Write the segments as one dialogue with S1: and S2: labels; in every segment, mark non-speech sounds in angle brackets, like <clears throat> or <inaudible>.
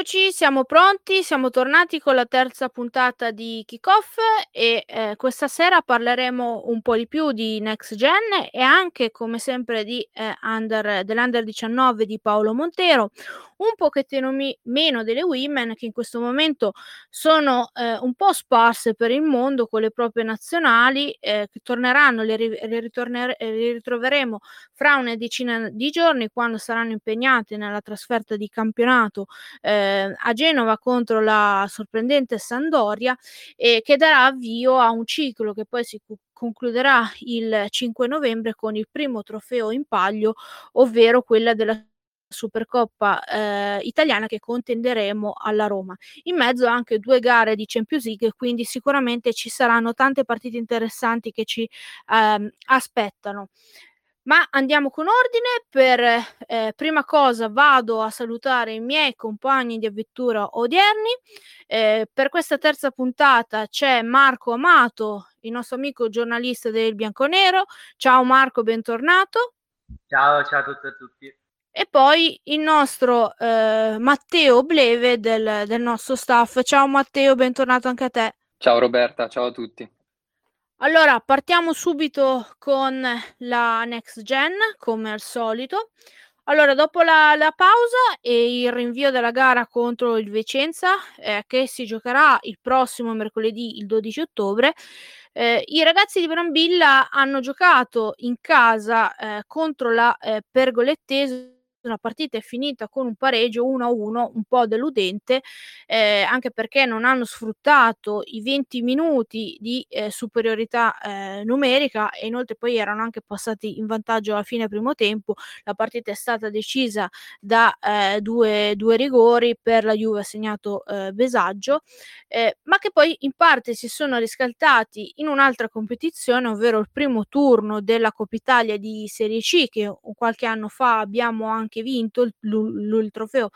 S1: Eccoci, siamo pronti, siamo tornati con la terza puntata di Kickoff e eh, questa sera parleremo un po' di più di Next Gen e anche come sempre di, eh, under, dell'Under 19 di Paolo Montero, un pochettino mi- meno delle women che in questo momento sono eh, un po' sparse per il mondo con le proprie nazionali eh, che torneranno, le, ri- le, ritorner- le ritroveremo fra una decina di giorni quando saranno impegnate nella trasferta di campionato eh, a Genova contro la sorprendente Sandoria e che darà avvio a un ciclo che poi si concluderà il 5 novembre con il primo trofeo in palio, ovvero quella della Supercoppa eh, italiana che contenderemo alla Roma. In mezzo anche due gare di Champions League, quindi sicuramente ci saranno tante partite interessanti che ci eh, aspettano. Ma andiamo con ordine. Per eh, prima cosa vado a salutare i miei compagni di avventura odierni. Eh, per questa terza puntata c'è Marco Amato, il nostro amico giornalista del Bianconero. Ciao Marco, bentornato.
S2: Ciao, ciao a tutti e a tutti.
S1: E poi il nostro eh, Matteo Bleve del, del nostro staff. Ciao Matteo, bentornato anche a te.
S3: Ciao Roberta, ciao a tutti.
S1: Allora, partiamo subito con la next gen, come al solito. Allora, dopo la, la pausa e il rinvio della gara contro il Vicenza, eh, che si giocherà il prossimo mercoledì, il 12 ottobre, eh, i ragazzi di Brambilla hanno giocato in casa eh, contro la eh, Pergolettese una partita è finita con un pareggio 1-1 un po' deludente, eh, anche perché non hanno sfruttato i 20 minuti di eh, superiorità eh, numerica e inoltre poi erano anche passati in vantaggio alla fine primo tempo. La partita è stata decisa da eh, due, due, rigori per la Juve assegnato eh, Besaggio, eh, ma che poi in parte si sono riscaltati in un'altra competizione, ovvero il primo turno della Coppa Italia di Serie C che qualche anno fa abbiamo anche anche vinto il, il, il trofeo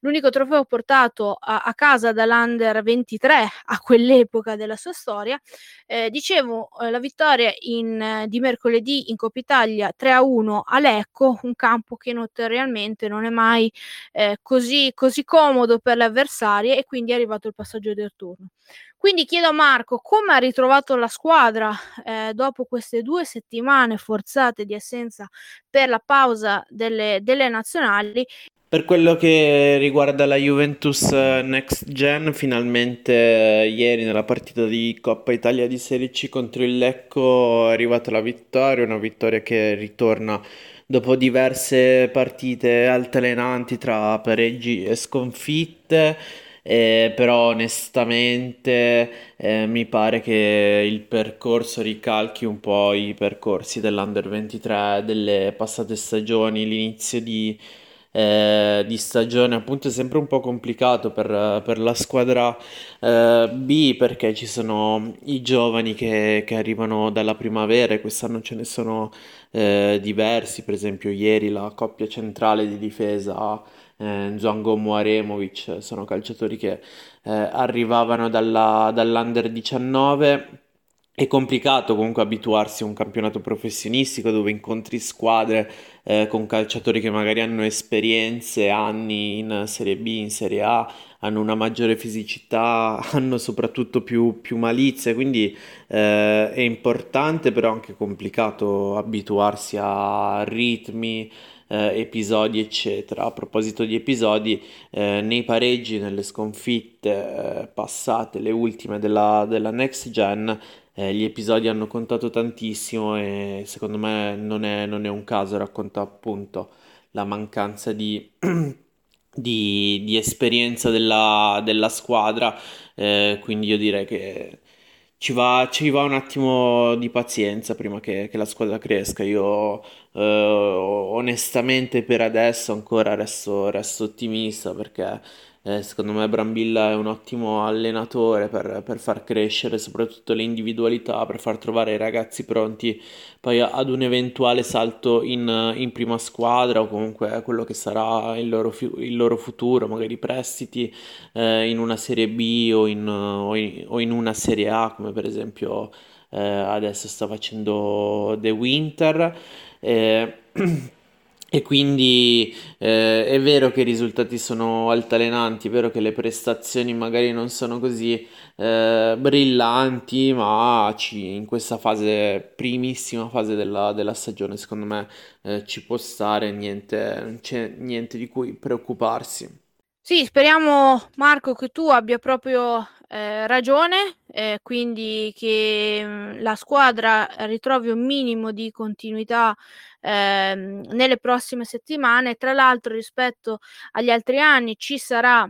S1: l'unico trofeo portato a, a, casa dall'Under 23 a quell'epoca della sua storia. Eh, dicevo, eh, la vittoria in, eh, di mercoledì in Coppa Italia 3 a 1 a Lecco, un campo che notoriamente non è mai eh, così, così comodo per le avversarie e quindi è arrivato il passaggio del turno. Quindi chiedo a Marco come ha ritrovato la squadra eh, dopo queste due settimane forzate di assenza per la pausa delle, delle nazionali.
S4: Per quello che riguarda la Juventus eh, Next Gen, finalmente eh, ieri nella partita di Coppa Italia di Serie C contro il Lecco è arrivata la vittoria, una vittoria che ritorna dopo diverse partite altalenanti tra pareggi e sconfitte. Eh, però onestamente eh, mi pare che il percorso ricalchi un po' i percorsi dell'Under 23 delle passate stagioni, l'inizio di, eh, di stagione appunto è sempre un po' complicato per, per la squadra eh, B perché ci sono i giovani che, che arrivano dalla primavera e quest'anno ce ne sono eh, diversi, per esempio ieri la coppia centrale di difesa eh, Nzongo Muaremovic, sono calciatori che eh, arrivavano dalla, dall'Under 19. È complicato comunque abituarsi a un campionato professionistico dove incontri squadre eh, con calciatori che magari hanno esperienze, anni in Serie B, in Serie A, hanno una maggiore fisicità, <laughs> hanno soprattutto più, più malizia, quindi eh, è importante però anche complicato abituarsi a ritmi, eh, episodi, eccetera. A proposito di episodi, eh, nei pareggi, nelle sconfitte eh, passate, le ultime della, della Next Gen, eh, gli episodi hanno contato tantissimo e secondo me non è, non è un caso, racconta appunto la mancanza di, <clears throat> di, di esperienza della, della squadra, eh, quindi io direi che ci va, ci va un attimo di pazienza prima che, che la squadra cresca. Io eh, onestamente per adesso ancora resto, resto ottimista perché eh, secondo me Brambilla è un ottimo allenatore per, per far crescere soprattutto le individualità, per far trovare i ragazzi pronti poi ad un eventuale salto in, in prima squadra o comunque quello che sarà il loro, il loro futuro, magari prestiti eh, in una Serie B o in, o in, o in una Serie A, come per esempio eh, adesso sta facendo The Winter. Eh, <clears throat> E quindi eh, è vero che i risultati sono altalenanti, è vero che le prestazioni magari non sono così eh, brillanti, ma ci- in questa fase, primissima fase della, della stagione, secondo me eh, ci può stare, niente, non c'è niente di cui preoccuparsi.
S1: Sì, speriamo Marco che tu abbia proprio eh, ragione, eh, quindi che mh, mm, la squadra ritrovi un minimo di continuità ehm, nelle prossime settimane. Tra l'altro, rispetto agli altri anni, ci sarà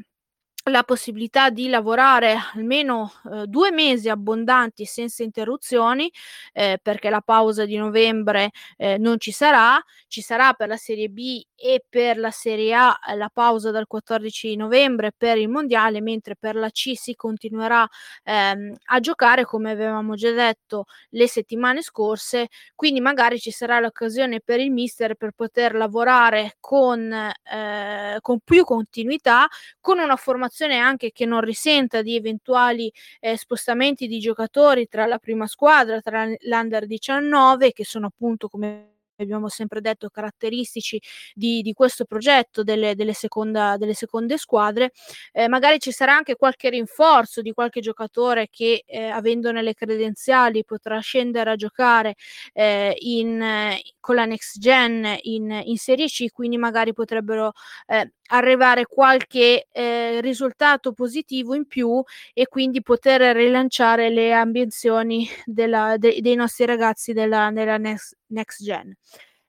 S1: la possibilità di lavorare almeno eh, due mesi abbondanti senza interruzioni eh, perché la pausa di novembre eh, non ci sarà ci sarà per la serie B e per la serie A la pausa dal 14 novembre per il mondiale mentre per la C si continuerà ehm, a giocare come avevamo già detto le settimane scorse. Quindi magari ci sarà l'occasione per il mister per poter lavorare con, eh, con più continuità con una formazione anche che non risenta di eventuali eh, spostamenti di giocatori tra la prima squadra, tra l'under 19, che sono appunto come abbiamo sempre detto, caratteristici di, di questo progetto delle, delle, seconda, delle seconde squadre. Eh, magari ci sarà anche qualche rinforzo di qualche giocatore che, eh, avendone le credenziali, potrà scendere a giocare eh, in, con la next gen in, in, Serie C, quindi magari potrebbero eh, arrivare qualche eh, risultato positivo in più e quindi poter rilanciare le ambizioni della, de, dei nostri ragazzi della, della next, next gen.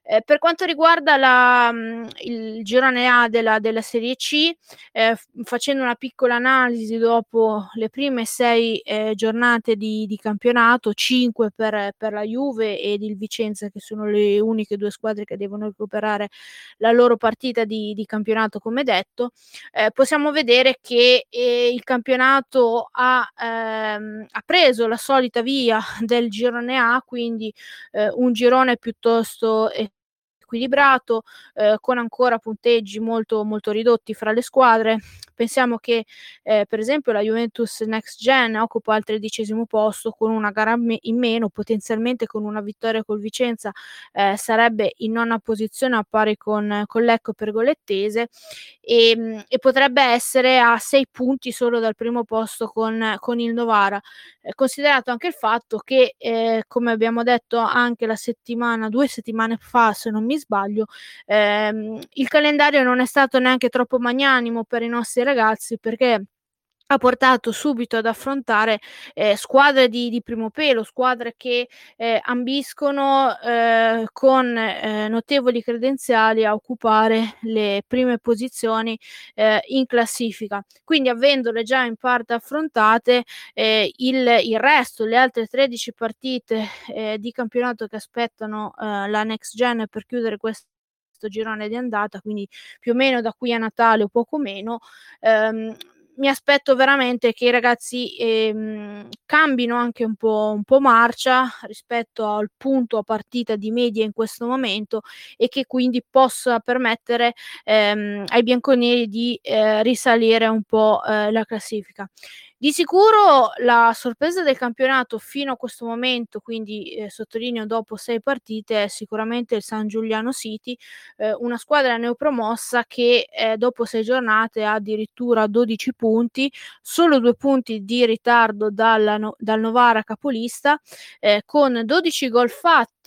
S1: Eh, per quanto riguarda la, mh, il girone A della, della Serie C, eh, facendo una piccola analisi dopo le prime sei eh, giornate di, di, campionato, cinque per, per, la Juve ed il Vicenza, che sono le uniche due squadre che devono recuperare la loro partita di, di campionato, come detto, eh, possiamo vedere che eh, il campionato ha, ehm, ha, preso la solita via <laughs> del girone A, quindi eh, un girone piuttosto equilibrato, eh, con ancora punteggi molto, molto ridotti fra le squadre. Pensiamo che eh, per esempio la Juventus Next Gen occupa il tredicesimo posto con una gara in meno, potenzialmente con una vittoria col Vicenza eh, sarebbe in nona posizione a pari con, con l'Ecco Pergolettese e, ehm, e, potrebbe essere a sei punti solo dal primo posto con, con il Novara. Eh, considerato anche il fatto che, eh, come abbiamo detto anche la settimana, due settimane fa, se non mi sbaglio, ehm, il calendario non è stato neanche troppo magnanimo per i nostri ragazzi perché ha portato subito ad affrontare eh, squadre di, di, primo pelo, squadre che eh, ambiscono eh, con eh, notevoli credenziali a occupare le prime posizioni eh, in classifica. Quindi, avendole già in parte affrontate, eh, il, il, resto, le altre 13 partite di campionato che aspettano la next gen per chiudere questo girone di andata, quindi più o meno da qui a Natale o poco meno, ehm, mi aspetto veramente che i ragazzi ehm, cambino anche un po', un po' marcia rispetto al punto a partita di media in questo momento e che quindi possa permettere ehm, ai bianconeri di eh, risalire un po' eh, la classifica. Di sicuro la sorpresa del campionato fino a questo momento, quindi eh, sottolineo dopo sei partite, è sicuramente il San Giuliano City, eh, una squadra neopromossa che eh, dopo sei giornate ha addirittura 12 punti, solo due punti di ritardo dalla, no, dal Novara capolista, eh, con 12 gol fatti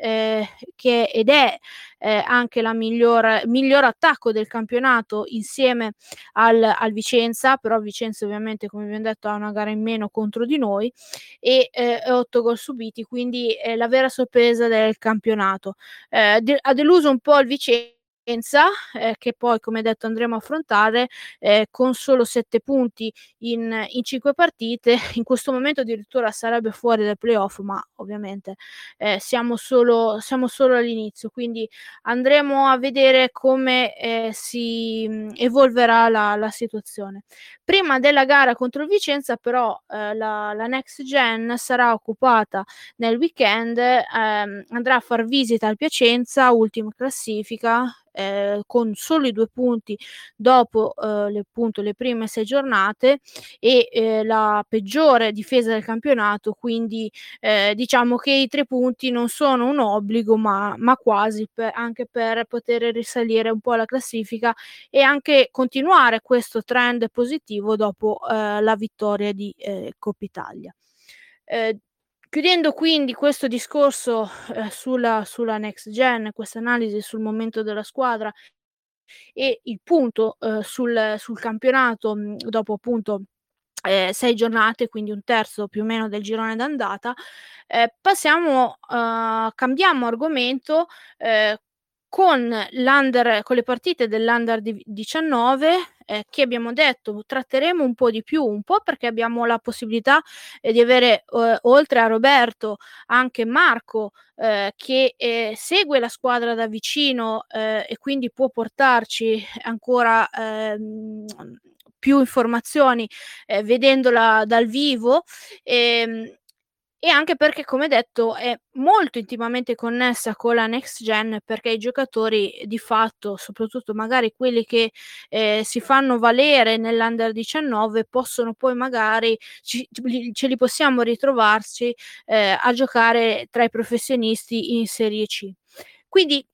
S1: eh, che, ed è eh, anche la miglior, miglior attacco del campionato insieme al, al Vicenza, però Vicenza ovviamente come abbiamo detto ha una gara in meno contro di noi e eh, 8 gol subiti, quindi è la vera sorpresa del campionato. Eh, de- ha deluso un po' il Vicenza eh, che poi, come detto, andremo a affrontare eh, con solo sette punti in, in cinque partite. <laughs> In questo momento addirittura sarebbe fuori dal playoff, ma ovviamente eh, siamo, solo, siamo solo all'inizio, quindi andremo a vedere come eh, si mh, evolverà la, la, situazione. Prima della gara contro il Vicenza, però, eh, la, la next gen sarà occupata nel weekend, ehm, andrà a far visita al Piacenza, ultima classifica, eh, con solo i due punti dopo eh, le, appunto, le prime sei giornate e eh, la peggiore difesa del campionato, quindi eh, diciamo che i tre punti non sono un obbligo ma, ma quasi per, anche per poter risalire un po' la classifica e anche continuare questo trend positivo dopo eh, la vittoria di eh, Coppa Italia. Eh, Chiudendo quindi questo discorso eh, sulla, sulla next gen, questa analisi sul momento della squadra e il punto eh, sul, sul, campionato mh, dopo appunto eh, sei giornate, quindi un terzo più o meno del girone d'andata, eh, passiamo, uh, cambiamo argomento eh, con, con le partite dell'Under 19 eh, che abbiamo detto tratteremo un po' di più, un po' perché abbiamo la possibilità eh, di avere eh, oltre a Roberto anche Marco eh, che eh, segue la squadra da vicino eh, e quindi può portarci ancora ehm, più informazioni vedendola dal vivo. Ehm, e anche perché, come detto, è molto intimamente connessa con la next gen perché i giocatori di fatto, soprattutto magari quelli che eh, si fanno valere nell'under 19, possono poi magari ci, ce li possiamo ritrovarci eh, a giocare tra i professionisti in Serie C. Quindi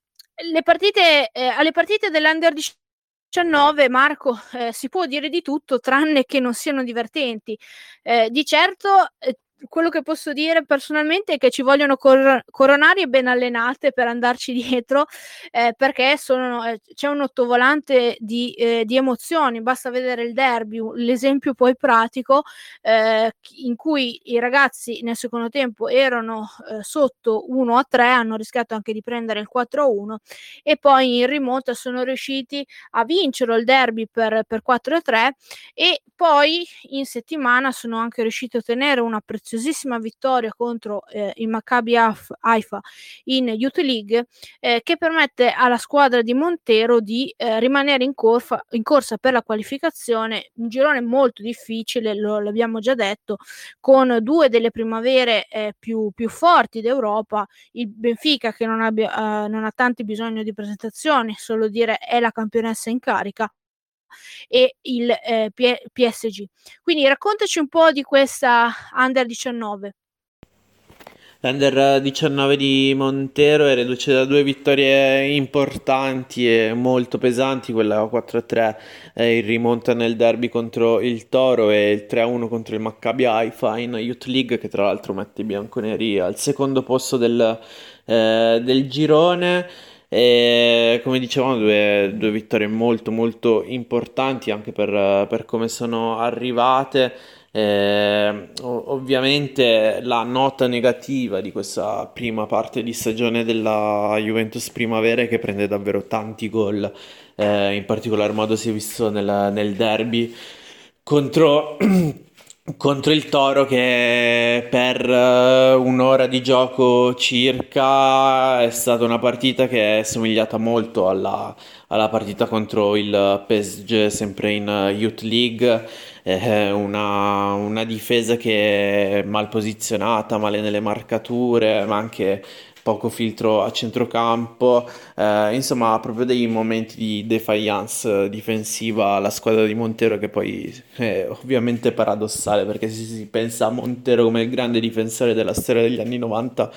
S1: le partite, eh, alle partite dell'under 19 Marco, eh, si può dire di tutto tranne che non siano divertenti. Eh, di certo eh, quello che posso dire personalmente è che ci vogliono cor- coronarie ben allenate per andarci <laughs> dietro, eh, perché sono, eh, c'è un ottovolante di, eh, di, emozioni. Basta vedere il derby, l'esempio poi pratico, eh, in cui i ragazzi nel secondo tempo erano eh, sotto 1 a 3, hanno rischiato anche di prendere il 4 a 1 e poi in rimonta sono riusciti a vincere il derby per, per 4 a 3 e poi in settimana sono anche riusciti a ottenere una preziosa preziosissima vittoria contro eh, il Maccabi Haifa in Youth League eh, che permette alla squadra di Montero di eh, rimanere in, corfa, in, corsa per la qualificazione, un girone molto difficile, lo, l'abbiamo già detto, con due delle primavere eh, più, più, forti d'Europa, il Benfica che non, abbia, eh, non ha tanti bisogno di presentazioni, solo dire è la campionessa in carica e il eh, PSG. Quindi raccontaci un po' di questa Under 19.
S4: L'Under 19 di Montero è reduce da due vittorie importanti e molto pesanti, quella 4-3 eh, in rimonta nel derby contro il Toro e il 3-1 contro il Maccabi Haifa in Youth League che tra l'altro mette i bianconeri al secondo posto del, eh, del girone. E come dicevamo, due, due vittorie molto molto importanti anche per, per come sono arrivate. Eh, ovviamente la nota negativa di questa prima parte di stagione della Juventus Primavera è che prende davvero tanti gol, eh, in particolar modo si è visto nel, nel derby contro <clears throat> contro il Toro che per uh, un'ora di gioco circa è stata una partita che è somigliata molto alla, alla partita contro il PSG sempre in Youth League. Eh, una, una difesa che è mal posizionata, male nelle marcature ma anche poco filtro a centrocampo, eh, insomma proprio dei momenti di defiance difensiva alla squadra di Montero che poi è ovviamente paradossale perché se si pensa a Montero come il grande difensore della storia degli anni 90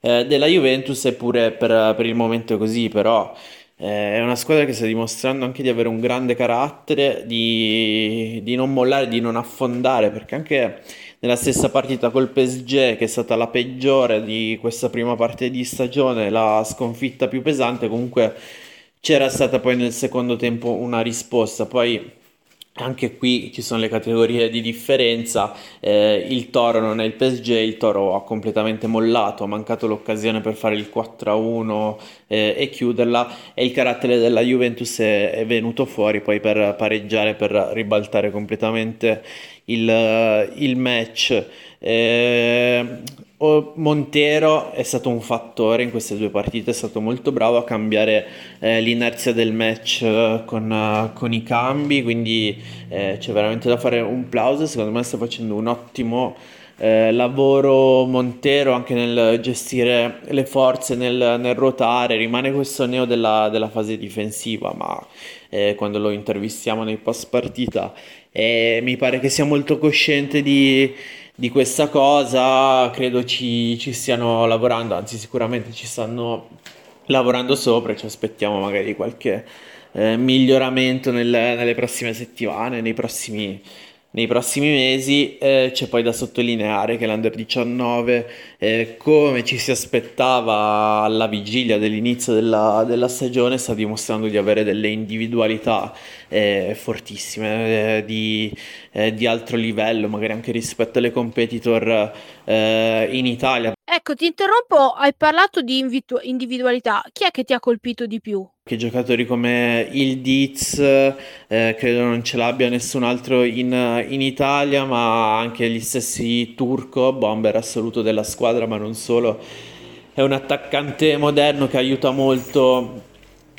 S4: eh, della Juventus eppure per, per il momento è così però eh, è una squadra che sta dimostrando anche di avere un grande carattere, di, di non mollare, di non affondare perché anche nella stessa partita col PSG, che è stata la peggiore di questa prima parte di stagione, la sconfitta più pesante, comunque c'era stata poi nel secondo tempo una risposta. Poi anche qui ci sono le categorie di differenza, eh, il Toro non è il PSG, il Toro ha completamente mollato, ha mancato l'occasione per fare il 4-1 eh, e chiuderla e il carattere della Juventus è, è, venuto fuori poi per pareggiare, per ribaltare completamente il, il match. Eh, Montero è stato un fattore in queste due partite, è stato molto bravo a cambiare eh, l'inerzia del match eh, con, uh, con, i cambi, quindi eh, c'è veramente da fare un plauso, secondo me sta facendo un ottimo eh, lavoro Montero anche nel gestire le forze, nel, nel ruotare, rimane questo neo della, della fase difensiva, ma eh, quando lo intervistiamo nei post partita mi pare che sia molto cosciente di di questa cosa, credo ci, ci stiano lavorando, anzi sicuramente ci stanno lavorando sopra ci aspettiamo magari qualche eh, miglioramento nel, nelle prossime settimane, nei prossimi nei prossimi mesi. Eh, c'è poi da sottolineare che l'Under 19, eh, come ci si aspettava alla vigilia dell'inizio della, della, stagione, sta dimostrando di avere delle individualità eh, fortissime, eh, di, eh, di, alto livello, magari anche rispetto alle competitor eh, in Italia.
S1: Ecco, ti interrompo, hai parlato di invitu- individualità. Chi è che ti ha colpito di più?
S4: Che giocatori come il Diz, eh, credo non ce l'abbia nessun altro in, in, Italia, ma anche gli stessi Turco, bomber assoluto della squadra, ma non solo. È un attaccante moderno che aiuta molto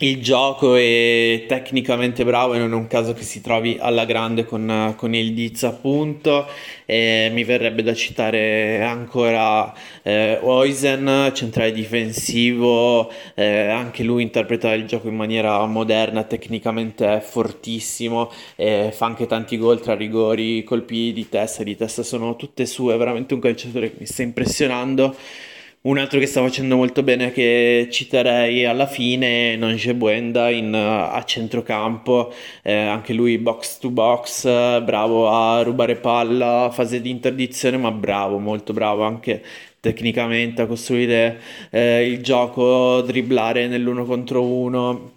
S4: il gioco è tecnicamente bravo e non è un caso che si trovi alla grande con, con il Diz appunto. E mi verrebbe da citare ancora eh, Oisen, centrale difensivo. Eh, anche lui interpreta il gioco in maniera moderna tecnicamente è fortissimo e fa anche tanti gol tra rigori colpi di testa di testa. Sono tutte sue veramente un calciatore che mi sta impressionando un altro che sta facendo molto bene che citerei alla fine è Nonge Buenda in, a centrocampo, eh, anche lui box to box, bravo a rubare palla, fase di interdizione, ma bravo, molto bravo anche tecnicamente a costruire eh, il gioco, dribblare nell'uno contro uno.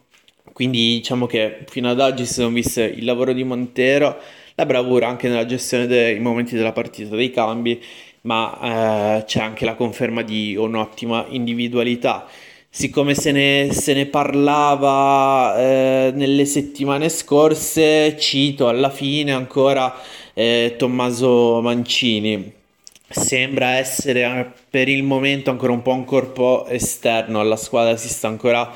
S4: Quindi diciamo che fino ad oggi si sono viste il lavoro di Montero, la bravura anche nella gestione dei momenti della partita, dei cambi ma eh, c'è anche la conferma di un'ottima individualità. Siccome se ne, se ne parlava eh, nelle settimane scorse, cito alla fine ancora eh, Tommaso Mancini. Sembra essere eh, per il momento ancora un po' un corpo esterno alla squadra, si sta ancora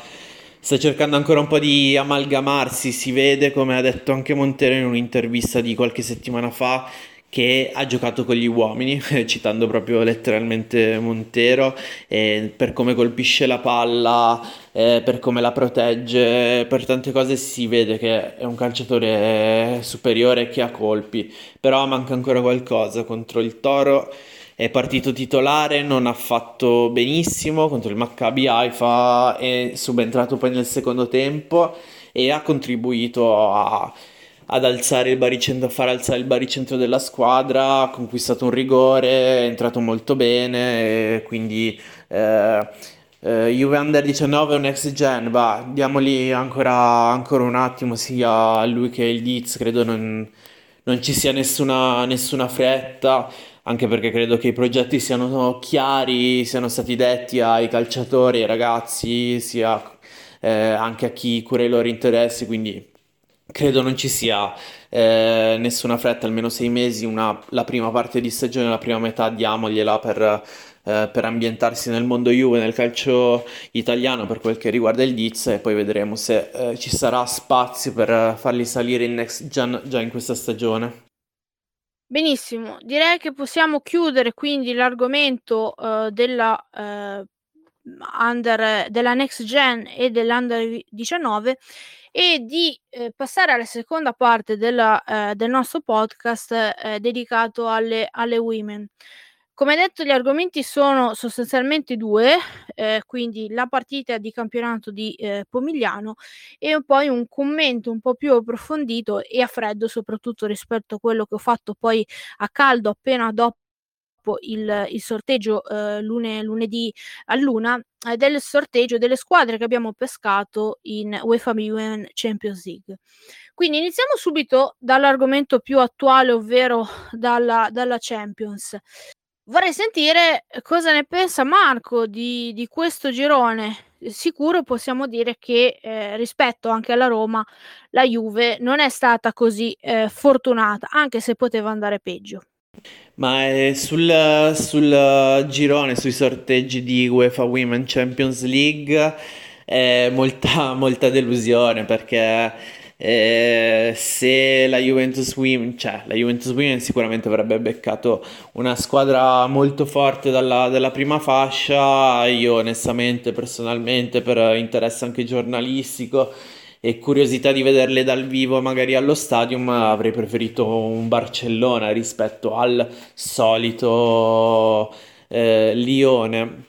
S4: sta cercando ancora un po' di amalgamarsi, si vede come ha detto anche Montero in un'intervista di qualche settimana fa che ha giocato con gli uomini, <laughs> citando proprio letteralmente Montero, eh, per come colpisce la palla, eh, per come la protegge, per tante cose si vede che è un calciatore superiore che ha colpi, però manca ancora qualcosa contro il Toro. È partito titolare, non ha fatto benissimo contro il Maccabi Haifa, è subentrato poi nel secondo tempo e ha contribuito a ad alzare il baricentro, a far alzare il baricentro della squadra, ha conquistato un rigore, è entrato molto bene, quindi eh, eh, Juve Under 19 è un ex gen, va, diamogli ancora, ancora, un attimo sia lui che il Diz, credo non, non ci sia nessuna, nessuna fretta, anche perché credo che i progetti siano chiari, siano stati detti ai calciatori, ai ragazzi, sia eh, anche a chi cura i loro interessi, quindi credo non ci sia eh, nessuna fretta, almeno sei mesi, una, la prima parte di stagione, la prima metà diamogliela per, eh, per ambientarsi nel mondo Juve, nel calcio italiano per quel che riguarda il Diz e poi vedremo se eh, ci sarà spazio per farli salire in next gen già in questa stagione.
S1: Benissimo, direi che possiamo chiudere quindi l'argomento uh, della, uh, under, della next gen e dell'under 19 e di eh, passare alla seconda parte della, eh, del nostro podcast eh, dedicato alle, alle women. Come detto, gli argomenti sono sostanzialmente due, eh, quindi la partita di campionato di eh, Pomigliano e poi un commento un po' più approfondito e a freddo, soprattutto rispetto a quello che ho fatto poi a caldo appena dopo dopo il, il sorteggio eh, lune, lunedì a luna eh, del sorteggio delle squadre che abbiamo pescato in UEFA Women Champions League. Quindi iniziamo subito dall'argomento più attuale, ovvero dalla, dalla Champions. Vorrei sentire cosa ne pensa Marco di, di questo girone. Sicuro possiamo dire che eh, rispetto anche alla Roma, la Juve non è stata così eh, fortunata, anche se poteva andare peggio.
S4: Ma eh, sul, sul girone, sui sorteggi di UEFA Women Champions League, è molta, <laughs> molta delusione perché eh, se la Juventus Women, cioè la Juventus Women sicuramente avrebbe beccato una squadra molto forte dalla, dalla prima fascia, io onestamente, personalmente, per interesse anche giornalistico e curiosità di vederle dal vivo magari allo stadium avrei preferito un Barcellona rispetto al solito eh, Lione.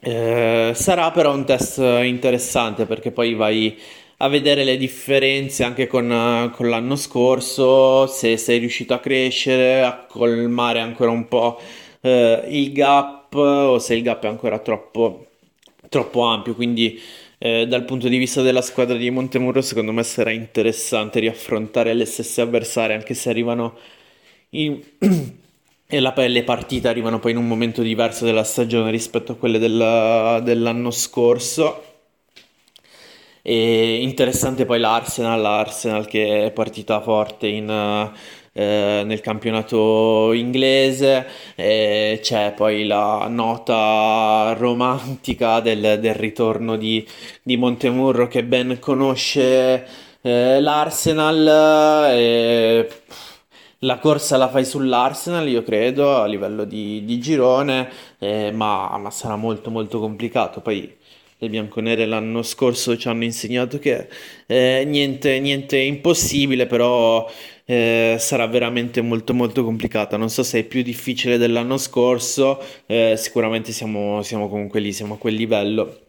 S4: Eh, sarà però un test interessante perché poi vai a vedere le differenze anche con, con l'anno scorso, se sei riuscito a crescere, a colmare ancora un po' eh, il gap o se il gap è ancora troppo, troppo ampio. Quindi eh, dal punto di vista della squadra di Montemurro secondo me sarà interessante riaffrontare le stesse avversarie anche se arrivano in... <clears throat> e la, le partite arrivano poi in un momento diverso della stagione rispetto a quelle della, dell'anno scorso. E interessante poi l'Arsenal, l'Arsenal che è partita forte in, eh, nel campionato inglese, e c'è poi la nota romantica del, del ritorno di, di, Montemurro che ben conosce eh, l'Arsenal. E la corsa la fai sull'Arsenal, io credo, a livello di, di girone, eh, ma, ma, sarà molto molto complicato. Poi le bianconere l'anno scorso ci hanno insegnato che eh, niente, niente impossibile, però eh, sarà veramente molto molto complicata. Non so se è più difficile dell'anno scorso, eh, sicuramente siamo, siamo, comunque lì, siamo a quel livello.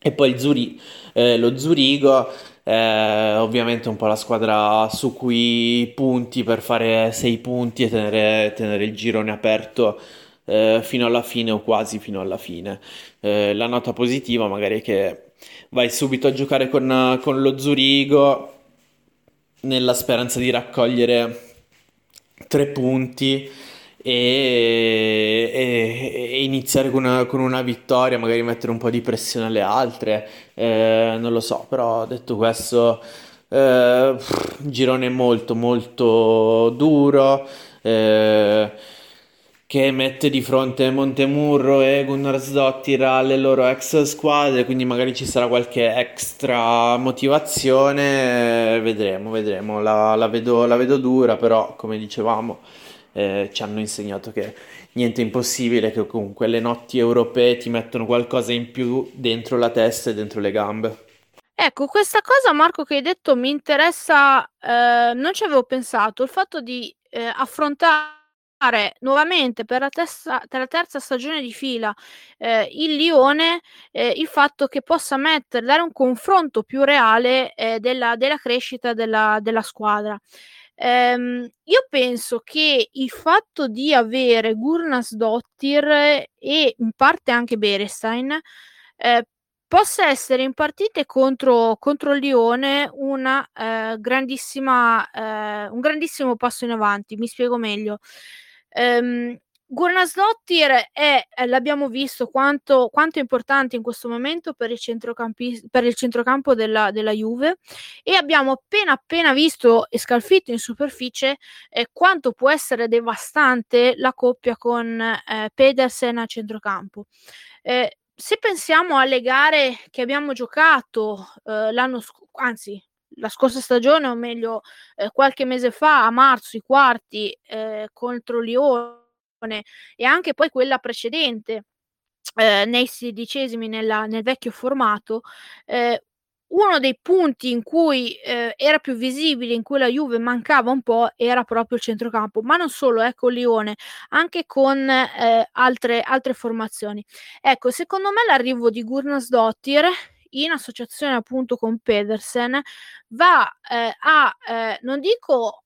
S4: E poi Zuri, eh, lo Zurigo, eh, ovviamente un po' la squadra su cui punti per fare 6 punti e tenere, tenere il girone aperto eh, fino alla fine o quasi fino alla fine. Eh, la nota positiva magari è che vai subito a giocare con, con lo Zurigo nella speranza di raccogliere tre punti e, e, e iniziare con una, con una, vittoria, magari mettere un po' di pressione alle altre, eh, non lo so, però detto questo, eh, girone molto molto duro. Eh, che mette di fronte Montemurro e Gunnarsdottir alle loro ex squadre, quindi magari ci sarà qualche extra motivazione, vedremo, vedremo, la, la, vedo, la vedo, dura, però come dicevamo eh, ci hanno insegnato che niente è impossibile, che comunque le notti europee ti mettono qualcosa in più dentro la testa e dentro le gambe.
S1: Ecco, questa cosa Marco che hai detto mi interessa, eh, non ci avevo pensato, il fatto di eh, affrontare nuovamente per la, terza, per la terza stagione di fila eh, il Lione eh, il fatto che possa mettere, dare un confronto più reale eh, della, della, crescita della, della squadra. Ehm, io penso che il fatto di avere Gurnas Dottir e in parte anche Berestein eh, possa essere in partite contro, contro il Lione una, eh, grandissima, eh, un grandissimo passo in avanti. Mi spiego meglio. Ehm, Gurnasdottir è, eh, l'abbiamo visto quanto, quanto, è importante in questo momento per il, per il centrocampo della, della, Juve e abbiamo appena appena visto e scalfito in superficie eh, quanto può essere devastante la coppia con eh, Pedersen a centrocampo. Eh, se pensiamo alle gare che abbiamo giocato eh, l'anno scorso, anzi la scorsa stagione, o meglio eh, qualche mese fa, a marzo, i quarti eh, contro Lione e anche poi quella precedente eh, nei sedicesimi nella, nel vecchio formato, eh, uno dei punti in cui eh, era più visibile, in cui la Juve mancava un po', era proprio il centrocampo, ma non solo, ecco Lione, anche con eh, altre, altre formazioni. Ecco, secondo me l'arrivo di Gurnas Dottir in associazione appunto con Pedersen va eh, a, eh, non dico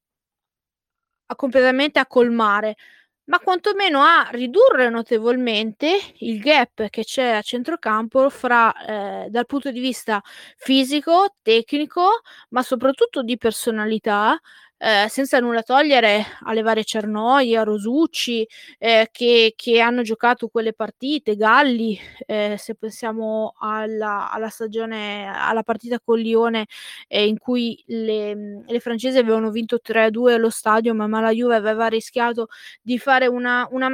S1: a completamente a colmare, ma quantomeno a ridurre notevolmente il gap che c'è a centrocampo fra eh, dal punto di vista fisico, tecnico, ma soprattutto di personalità eh, senza nulla togliere alle varie Cernoi, a Rosucci, eh, che, che, hanno giocato quelle partite, Galli, eh, se pensiamo alla, alla, stagione, alla partita con Lione eh, in cui le, le, francesi avevano vinto 3-2 allo stadio, ma la Juve aveva rischiato di fare una, una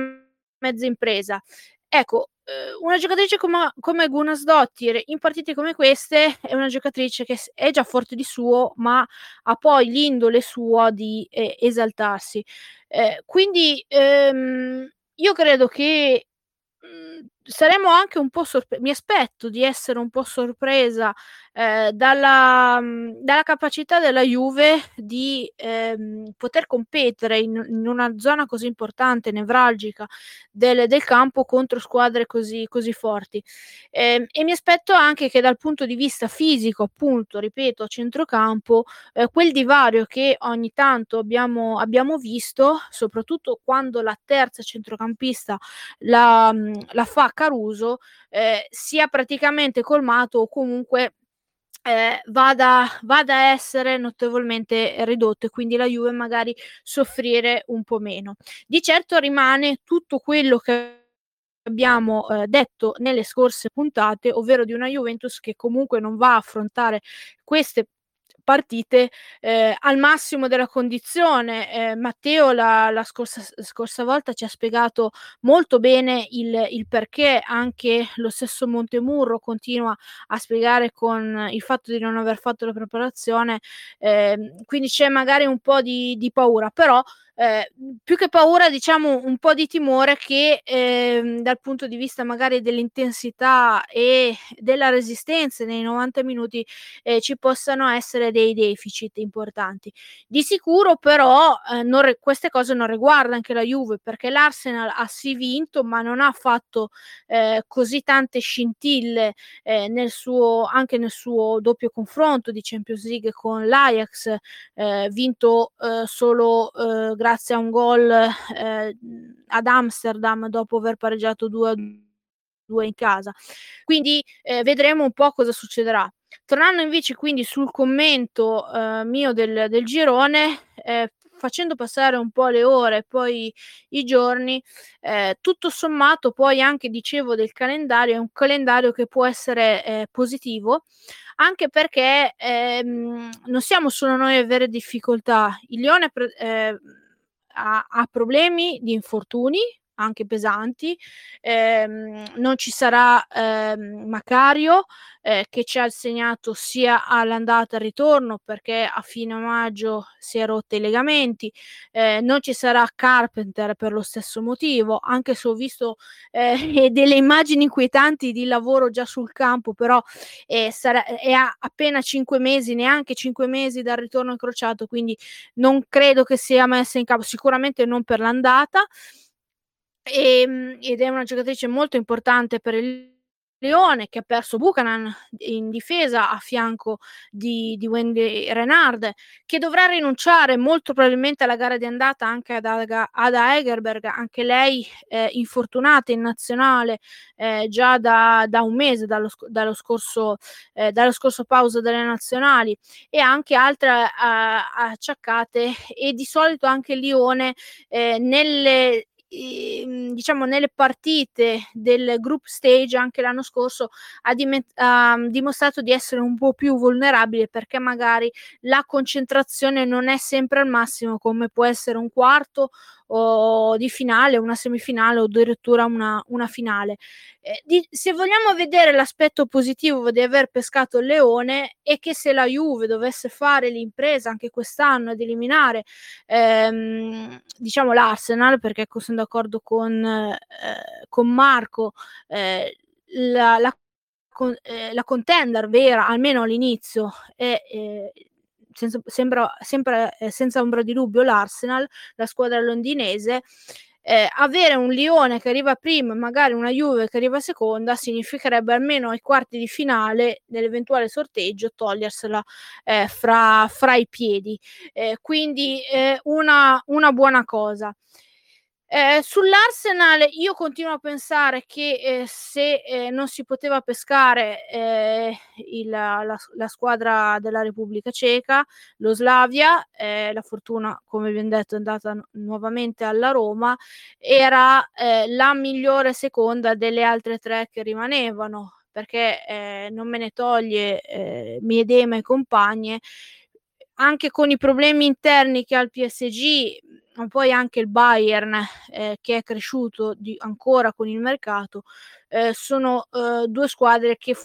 S1: mezza impresa. Ecco, una giocatrice come, come Gunasdottir in partite come queste è una giocatrice che è già forte di suo, ma ha poi l'indole sua di eh, esaltarsi. Eh, quindi ehm, io credo che mh, saremo anche un po' sorpresi. Mi aspetto di essere un po' sorpresa eh, dalla, mhmm, dalla, capacità della Juve di ehm, poter competere in, in, una zona così importante, nevralgica del, del campo contro squadre così, così forti. Eh, e mi aspetto anche che dal punto di vista fisico, appunto, ripeto, a centrocampo, eh, quel divario che ogni tanto abbiamo, abbiamo visto, soprattutto quando la terza centrocampista la, mhmm, la fa Caruso, eh, sia praticamente colmato o comunque eh, vada, vada, a essere notevolmente ridotto e quindi la Juve magari soffrire un po' meno. Di certo rimane tutto quello che abbiamo eh, detto nelle scorse puntate, ovvero di una Juventus che comunque non va a affrontare queste partite eh, al massimo della condizione. Eh, Matteo la, la scorsa, scorsa, volta ci ha spiegato molto bene il, il, perché, anche lo stesso Montemurro continua a spiegare con il fatto di non aver fatto la preparazione, eh, quindi c'è magari un po' di, di paura, però eh, più che paura, diciamo un po' di timore che eh, dal punto di vista magari dell'intensità e della resistenza nei 90 minuti eh, ci possano essere dei deficit importanti. Di sicuro però eh, re- queste cose non riguardano anche la Juve perché l'Arsenal ha sì vinto ma non ha fatto eh, così tante scintille eh, nel suo, anche nel suo doppio confronto di Champions League con l'Ajax, vinto solo grazie a un gol eh, ad Amsterdam dopo aver pareggiato 2 a 2 in casa. Quindi eh, vedremo un po' cosa succederà. Tornando invece quindi sul commento eh, mio del, del girone, eh, facendo passare un po' le ore e poi i giorni, eh, tutto sommato poi anche dicevo del calendario, è un calendario che può essere eh, positivo, anche perché ehm, non siamo solo noi a avere difficoltà. Il Lione eh, ha, ha problemi di infortuni anche pesanti, ehm, non ci sarà ehm, Macario eh, che ci ha segnato sia all'andata e al ritorno perché a fine maggio si è rotto i legamenti, eh, non ci sarà Carpenter per lo stesso motivo, anche se ho visto eh, <laughs> delle immagini inquietanti di lavoro già sul campo, però eh, sarà, è appena 5 mesi, neanche 5 mesi dal ritorno incrociato, quindi non credo che sia messa in campo, sicuramente non per l'andata. E, ehm, ed è una giocatrice molto importante per il Leone che ha perso Buchanan in difesa a fianco di, di Wendy Renard che dovrà rinunciare molto probabilmente alla gara di andata anche ad Ada Egerberg anche lei eh, infortunata in nazionale eh, già da, da, un mese dallo, dallo, scorso, eh, dallo scorso pausa delle nazionali e anche altre eh, acciaccate e di solito anche Lione eh, nelle diciamo nelle partite del group stage anche l'anno scorso ha, dim- ha, dimostrato di essere un po' più vulnerabile perché magari la concentrazione non è sempre al massimo come può essere un quarto o di finale, una semifinale o addirittura una, una finale. Eh, di, se vogliamo vedere l'aspetto positivo di aver pescato il leone è che se la Juve dovesse fare l'impresa anche quest'anno ad eliminare ehm, diciamo l'Arsenal, perché sono d'accordo con, eh, con Marco, eh, la, la, con, eh, la contender vera, almeno all'inizio, è eh, senza, sembra sempre eh, senza ombra di dubbio l'Arsenal, la squadra londinese. Eh, avere un Lione che arriva prima e magari una Juve che arriva seconda significherebbe almeno ai quarti di finale nell'eventuale sorteggio togliersela eh, fra, fra, i piedi. Eh, quindi eh, una, una buona cosa. Eh, sull'Arsenal io continuo a pensare che eh, se eh, non si poteva pescare eh, il, la, la, squadra della Repubblica Ceca, lo Slavia, eh, la fortuna come vi ho detto è andata nuovamente alla Roma, era eh, la migliore seconda delle altre tre che rimanevano perché non me ne toglie Miedema e compagnie anche con i problemi interni che ha il PSG ma poi anche il Bayern eh, che è cresciuto di, ancora con il mercato, eh, sono eh, due squadre che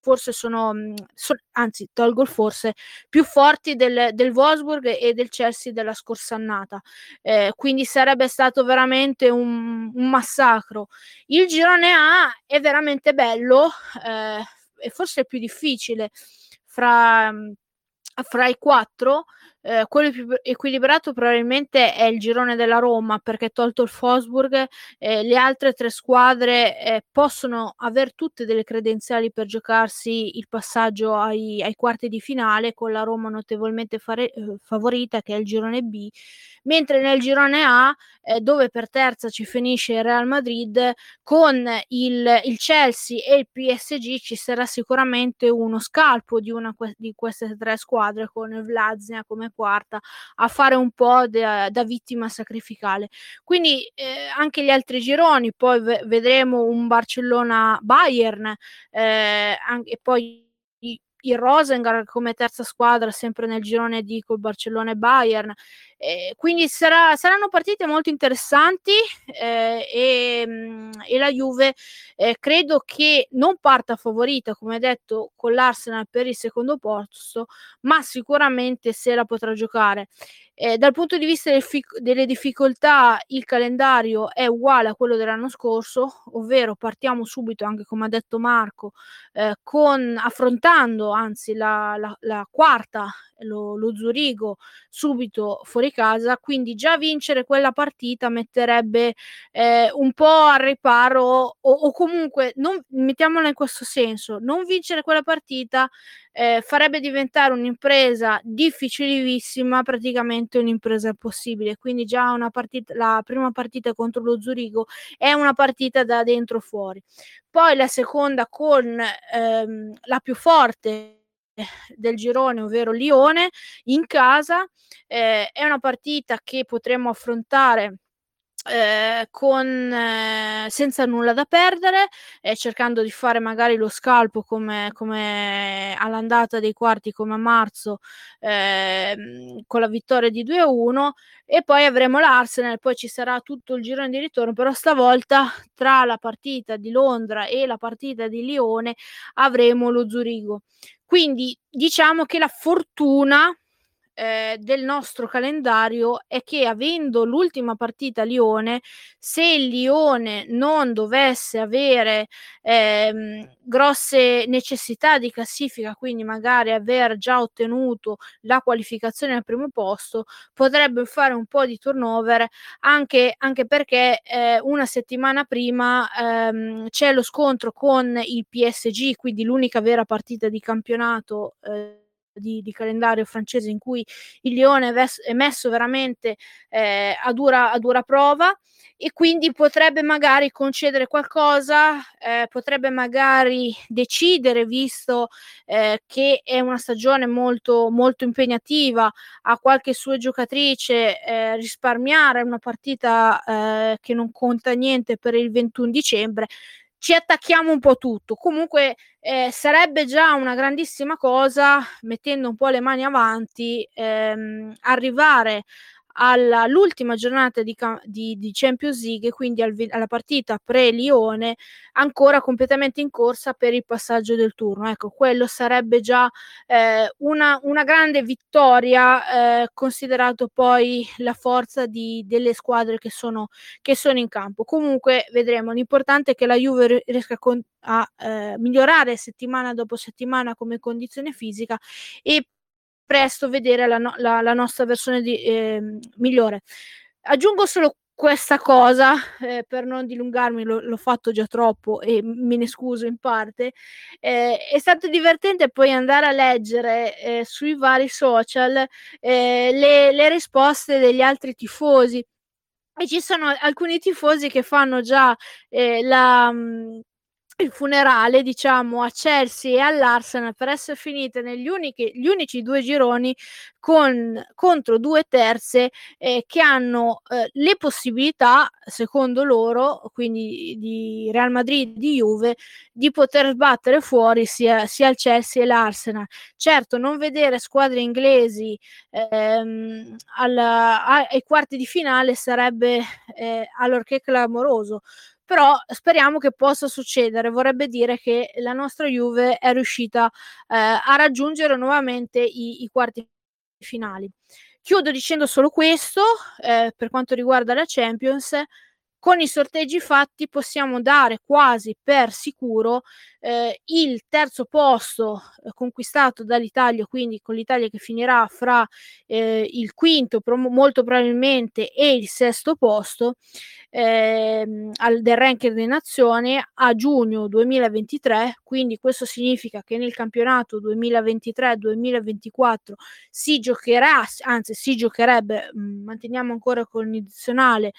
S1: forse sono, mm, so, anzi tolgo il forse, più forti del, del Wolfsburg e del Chelsea della scorsa annata. Eh, quindi sarebbe stato veramente un, un, massacro. Il girone A è veramente bello eh, e forse è più difficile fra, mm, fra i quattro eh, quello più equilibrato probabilmente è il girone della Roma perché tolto il Fosburg eh, le altre tre squadre eh, possono avere tutte delle credenziali per giocarsi il passaggio ai, ai quarti di finale con la Roma notevolmente fare, eh, favorita che è il girone B mentre nel girone A eh, dove per terza ci finisce il Real Madrid con il, il, Chelsea e il PSG ci sarà sicuramente uno scalpo di una di queste tre squadre con Vlazia come quarta a fare un po' de, da vittima sacrificale. Quindi eh, anche gli altri gironi poi v- vedremo un Barcellona Bayern eh, anche, e poi il Rosengar come terza squadra sempre nel girone D col Barcellona e Bayern eh, quindi sarà, saranno partite molto interessanti eh, e, mm, e, la Juve eh, credo che non parta favorita come detto con l'Arsenal per il secondo posto ma sicuramente se la potrà giocare. Eh, dal punto di vista del fic- delle difficoltà, il calendario è uguale a quello dell'anno scorso, ovvero partiamo subito, anche come ha detto Marco, eh, con, affrontando anzi la, la, la quarta, lo, lo, Zurigo, subito fuori casa. Quindi già vincere quella partita metterebbe eh, un po' al riparo, o, o comunque, non, mettiamola in questo senso, non vincere quella partita eh, farebbe diventare un'impresa difficilissima, praticamente un'impresa impossibile. Quindi già una partita, la prima partita contro lo Zurigo è una partita da dentro fuori. Poi la seconda con ehm, la più forte del girone, ovvero Lione, in casa. Eh, è una partita che potremmo affrontare eh, con, eh, senza nulla da perdere, eh, cercando di fare magari lo scalpo come, come all'andata dei quarti come a marzo ehm, con la vittoria di 2-1 e poi avremo l'Arsenal, poi ci sarà tutto il girone di ritorno, però stavolta tra la partita di Londra e la partita di Lione avremo lo Zurigo. Quindi diciamo che la fortuna eh, del nostro calendario è che avendo l'ultima partita Lione, se il Lione non dovesse avere ehm, grosse necessità di classifica, quindi magari aver già ottenuto la qualificazione al primo posto, potrebbe fare un po' di turnover anche, anche perché eh, una settimana prima ehm, c'è lo scontro con il PSG, quindi l'unica vera partita di campionato. Eh, di, di, calendario francese in cui il Lione è, messo veramente eh, a, dura, a, dura, prova e quindi potrebbe magari concedere qualcosa, eh, potrebbe magari decidere, visto eh, che è una stagione molto, molto impegnativa, a qualche sua giocatrice eh, risparmiare una partita eh, che non conta niente per il 21 dicembre ci attacchiamo un po' tutto. Comunque eh, sarebbe già una grandissima cosa, mettendo un po' le mani avanti, ehm, arrivare all'ultima giornata di, di, di, Champions League, quindi al, alla partita pre-Lione, ancora completamente in corsa per il passaggio del turno. Ecco, quello sarebbe già eh, una, una, grande vittoria, eh, considerato poi la forza di, delle squadre che sono, che sono in campo. Comunque vedremo, l'importante è che la Juve riesca a, a eh, migliorare settimana dopo settimana come condizione fisica e presto vedere la, no- la, la nostra versione di, eh, migliore. Aggiungo solo questa cosa eh, per non dilungarmi, lo, l'ho fatto già troppo e me ne scuso in parte. Eh, è stato divertente poi andare a leggere eh, sui vari social eh, le, le risposte degli altri tifosi e ci sono alcuni tifosi che fanno già eh, la, mh, il funerale, diciamo, a Chelsea e all'Arsenal per essere finite negli unici, gli unici due gironi con, contro due terze eh, che hanno eh, le possibilità, secondo loro, quindi di Real Madrid, di Juve, di poter sbattere fuori sia, sia il Chelsea e l'Arsenal. Certo, non vedere squadre inglesi ehm, alla, ai quarti di finale sarebbe eh, allorché clamoroso però speriamo che possa succedere. Vorrebbe dire che la nostra Juve è riuscita eh, a raggiungere nuovamente i, i, quarti finali. Chiudo dicendo solo questo eh, per quanto riguarda la Champions con i sorteggi fatti possiamo dare quasi per sicuro eh, il terzo posto eh, conquistato dall'Italia, quindi con l'Italia che finirà fra eh, il quinto pro- molto probabilmente e il sesto posto ehm, al, del ranking di nazione a giugno 2023, quindi questo significa che nel campionato 2023-2024 si giocherà, anzi si giocherebbe, mh, mm, manteniamo ancora con l'addizionale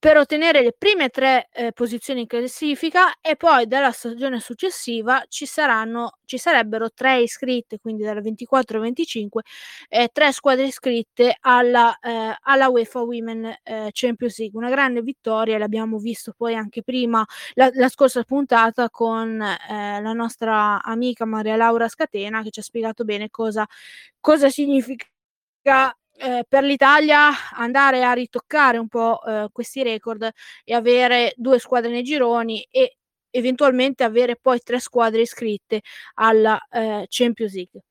S1: per ottenere le prime tre eh, posizioni in classifica e poi dalla stagione successiva ci, saranno, ci sarebbero tre iscritte, quindi dalla 24 al 25, eh, tre squadre iscritte alla, eh, alla UEFA Women eh, Champions League. Una grande vittoria, l'abbiamo visto poi anche prima, la, la scorsa puntata con eh, la nostra amica Maria Laura Scatena che ci ha spiegato bene cosa, cosa significa eh, per l'Italia andare a ritoccare un po' eh, questi record e avere due squadre nei gironi e eventualmente avere poi tre squadre iscritte alla eh, Champions League.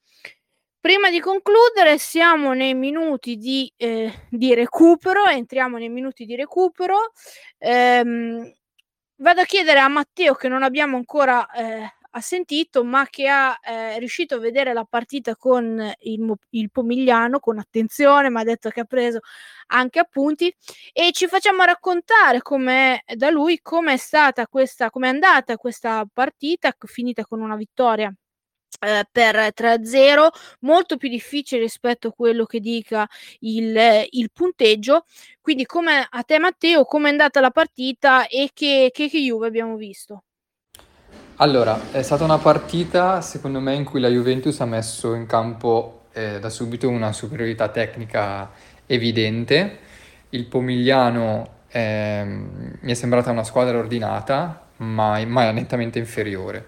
S1: Prima di concludere, siamo nei minuti di, eh, di recupero, entriamo nei minuti di recupero. Ehm, vado a chiedere a Matteo, che non abbiamo ancora eh, ha sentito, ma che ha eh, riuscito a vedere la partita con il, il Pomigliano con attenzione, ma ha detto che ha preso anche appunti e ci facciamo raccontare come da lui come è stata questa, come è andata questa partita finita con una vittoria eh, per 3-0, molto più difficile rispetto a quello che dica il, il punteggio. Quindi, come a te, Matteo, come è andata la partita e che, che, che Juve abbiamo visto?
S3: Allora, è stata una partita, secondo me, in cui la Juventus ha messo in campo eh, da subito una superiorità tecnica evidente. Il Pomigliano eh, mi è sembrata una squadra ordinata, ma, ma nettamente inferiore.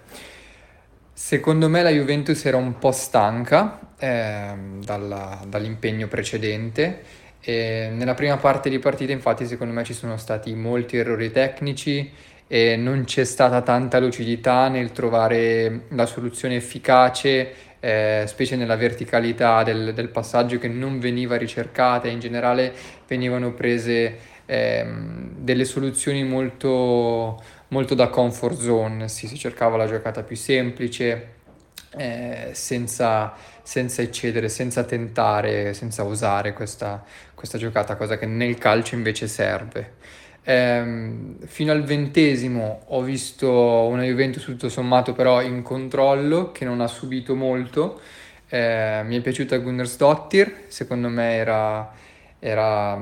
S3: Secondo me la Juventus era un po' stanca eh, dalla, dall'impegno precedente. E nella prima parte di partita, infatti, secondo me ci sono stati molti errori tecnici e non c'è stata tanta lucidità nel trovare la soluzione efficace, eh, specie nella verticalità del, del, passaggio che non veniva ricercata. E in generale venivano prese eh, delle soluzioni molto, molto da comfort zone, si, si cercava la giocata più semplice, eh, senza, senza, eccedere, senza tentare, senza usare questa, questa giocata, cosa che nel calcio invece serve. Ehm, fino al ventesimo ho visto una Juventus tutto sommato però in controllo che non ha subito molto. Eh, mi è piaciuta Gunnarsdottir, secondo me era, era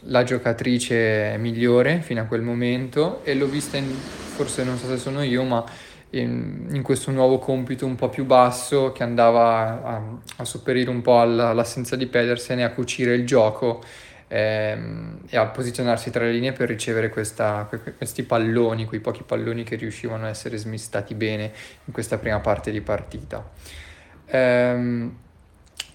S3: la giocatrice migliore fino a quel momento e l'ho vista in, forse non so se sono io, ma in, in, questo nuovo compito un po' più basso che andava a, a sopperire un po' all'assenza di Pedersen e a cucire il gioco ehm, e a posizionarsi tra le linee per ricevere questa, questi palloni, quei pochi palloni che riuscivano a essere smistati bene in questa prima parte di partita. Ehm,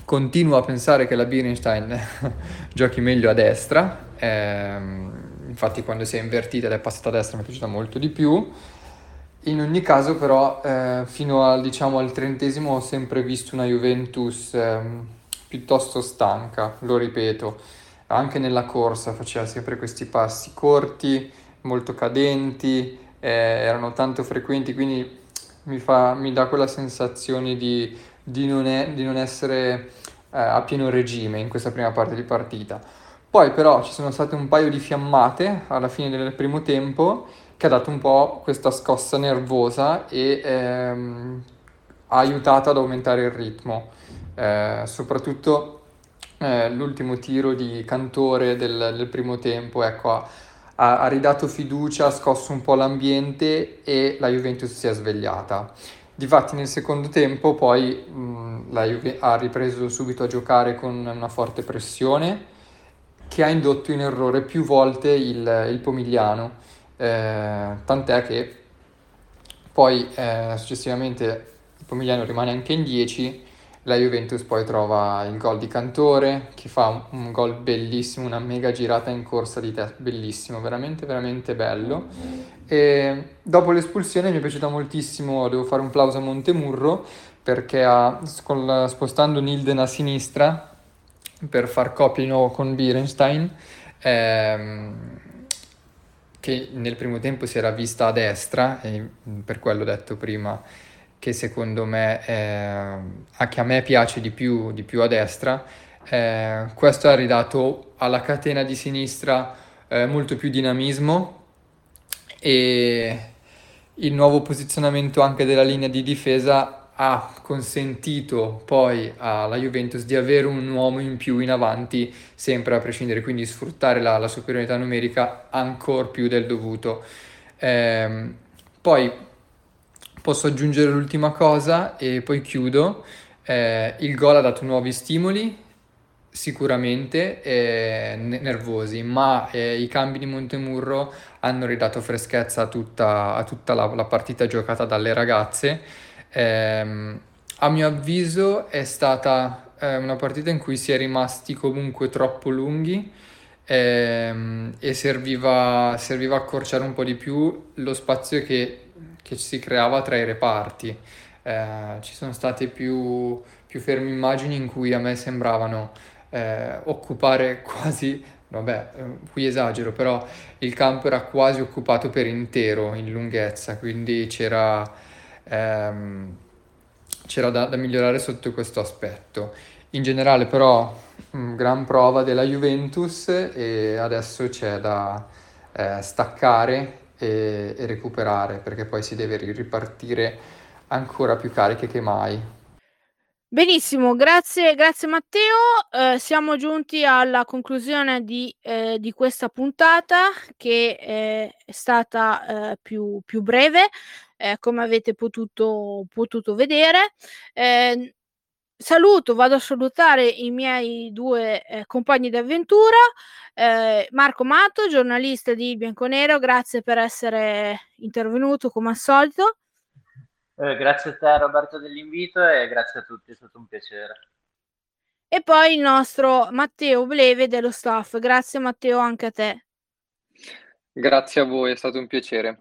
S3: continuo a pensare che la Birnstein <laughs> giochi meglio a destra, ehm, infatti quando si è invertita ed è passata a destra mi è piaciuta molto di più. In ogni caso però eh, fino al, diciamo, al trentesimo ho sempre visto una Juventus eh, piuttosto stanca, lo ripeto anche nella corsa faceva sempre questi passi corti, molto cadenti, eh, erano tanto frequenti, quindi mi, fa, mi dà quella sensazione di, di, non, è, di non, essere eh, a pieno regime in questa prima parte di partita. Poi però ci sono state un paio di fiammate alla fine del primo tempo che ha dato un po' questa scossa nervosa e ehm, ha aiutato ad aumentare il ritmo, eh, soprattutto eh, l'ultimo tiro di Cantore del, del primo tempo, ecco, ha, ha, ridato fiducia, ha scosso un po' l'ambiente e la Juventus si è svegliata. Difatti nel secondo tempo poi mh, la Juve ha ripreso subito a giocare con una forte pressione che ha indotto in errore più volte il, il Pomigliano, eh, tant'è che poi eh, successivamente il Pomigliano rimane anche in 10 la Juventus poi trova il gol di Cantore che fa un, un gol bellissimo, una mega girata in corsa di testa, bellissimo, veramente veramente bello. E dopo l'espulsione mi è piaciuta moltissimo, devo fare un plauso a Montemurro perché ha, con, spostando Nilden a sinistra per far coppia di nuovo con Birenstein, ehm, che nel primo tempo si era vista a destra, e per quello detto prima che secondo me, eh, anche a me piace di più, di più a destra, eh, questo ha ridato alla catena di sinistra eh, molto più dinamismo e il nuovo posizionamento anche della linea di difesa ha consentito poi alla Juventus di avere un uomo in più in avanti, sempre a prescindere, quindi sfruttare la, la superiorità numerica ancora più del dovuto. Eh, poi Posso aggiungere l'ultima cosa e poi chiudo. Eh, il gol ha dato nuovi stimoli, sicuramente eh, nervosi, ma eh, i cambi di Montemurro hanno ridato freschezza a tutta, a tutta la, la, partita giocata dalle ragazze. Eh, a mio avviso è stata eh, una partita in cui si è rimasti comunque troppo lunghi ehm, e serviva, serviva accorciare un po' di più lo spazio che che si creava tra i reparti. Eh, ci sono state più, più ferme immagini in cui a me sembravano eh, occupare <laughs> quasi, vabbè, eh, qui esagero, però il campo era quasi occupato per intero in lunghezza, quindi c'era, ehm, c'era da, da migliorare sotto questo aspetto. In generale però gran prova della Juventus e adesso c'è da eh, staccare e, e recuperare perché poi si deve ripartire ancora più cariche che mai.
S1: Benissimo, grazie, grazie Matteo. Eh, siamo giunti alla conclusione di, eh, di questa puntata che eh, è stata eh, più, più, breve, eh, come avete potuto, potuto vedere. Eh, saluto, vado a salutare i miei due eh, compagni d'avventura, eh, Marco Mato, giornalista di Bianconero, grazie per essere intervenuto come al solito.
S2: Eh, grazie a te Roberto dell'invito e grazie a tutti, è stato un piacere.
S1: E poi il nostro Matteo Bleve dello staff, grazie Matteo anche a te.
S3: Grazie a voi, è stato un piacere.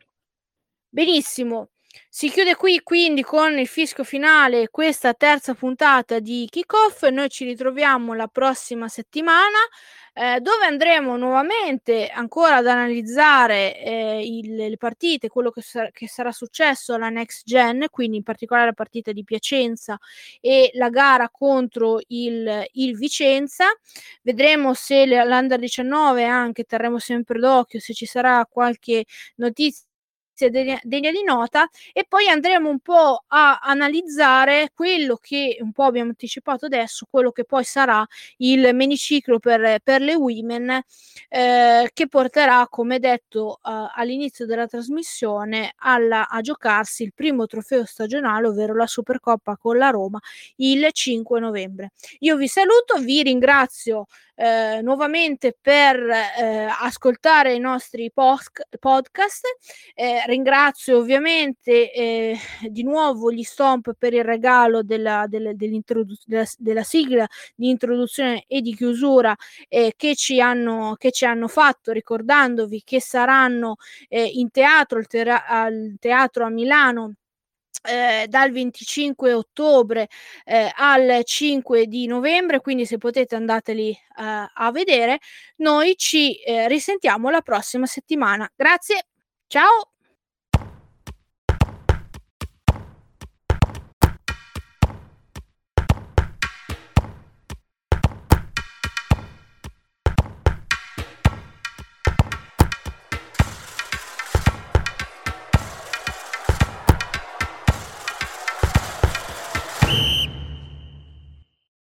S1: Benissimo, si chiude qui quindi con il fischio finale questa terza puntata di Kickoff. Noi ci ritroviamo la prossima settimana eh, dove andremo nuovamente ancora ad analizzare eh, il, le partite, quello che, sar- che, sarà successo alla next gen, quindi in particolare la partita di Piacenza e la gara contro il, il Vicenza. Vedremo se l'Under 19 anche terremo sempre d'occhio se ci sarà qualche notizia degna, degna di nota e poi andremo un po' a analizzare quello che un po' abbiamo anticipato adesso, quello che poi sarà il meniciclo per, per le women eh, che porterà, come detto uh, all'inizio della trasmissione, alla, a giocarsi il primo trofeo stagionale, ovvero la Supercoppa con la Roma il 5 novembre. Io vi saluto, vi ringrazio eh, nuovamente per eh, ascoltare i nostri post- podcast. Eh, ringrazio ovviamente eh, di nuovo gli Stomp per il regalo della, della, della, della sigla di introduzione e di chiusura eh, che, ci hanno, che ci hanno fatto, ricordandovi che saranno eh, in teatro, al, te- al teatro a Milano eh, dal 25 ottobre eh, al 5 di novembre, quindi se potete andateli eh, a vedere. Noi ci eh, risentiamo la prossima settimana. Grazie, ciao!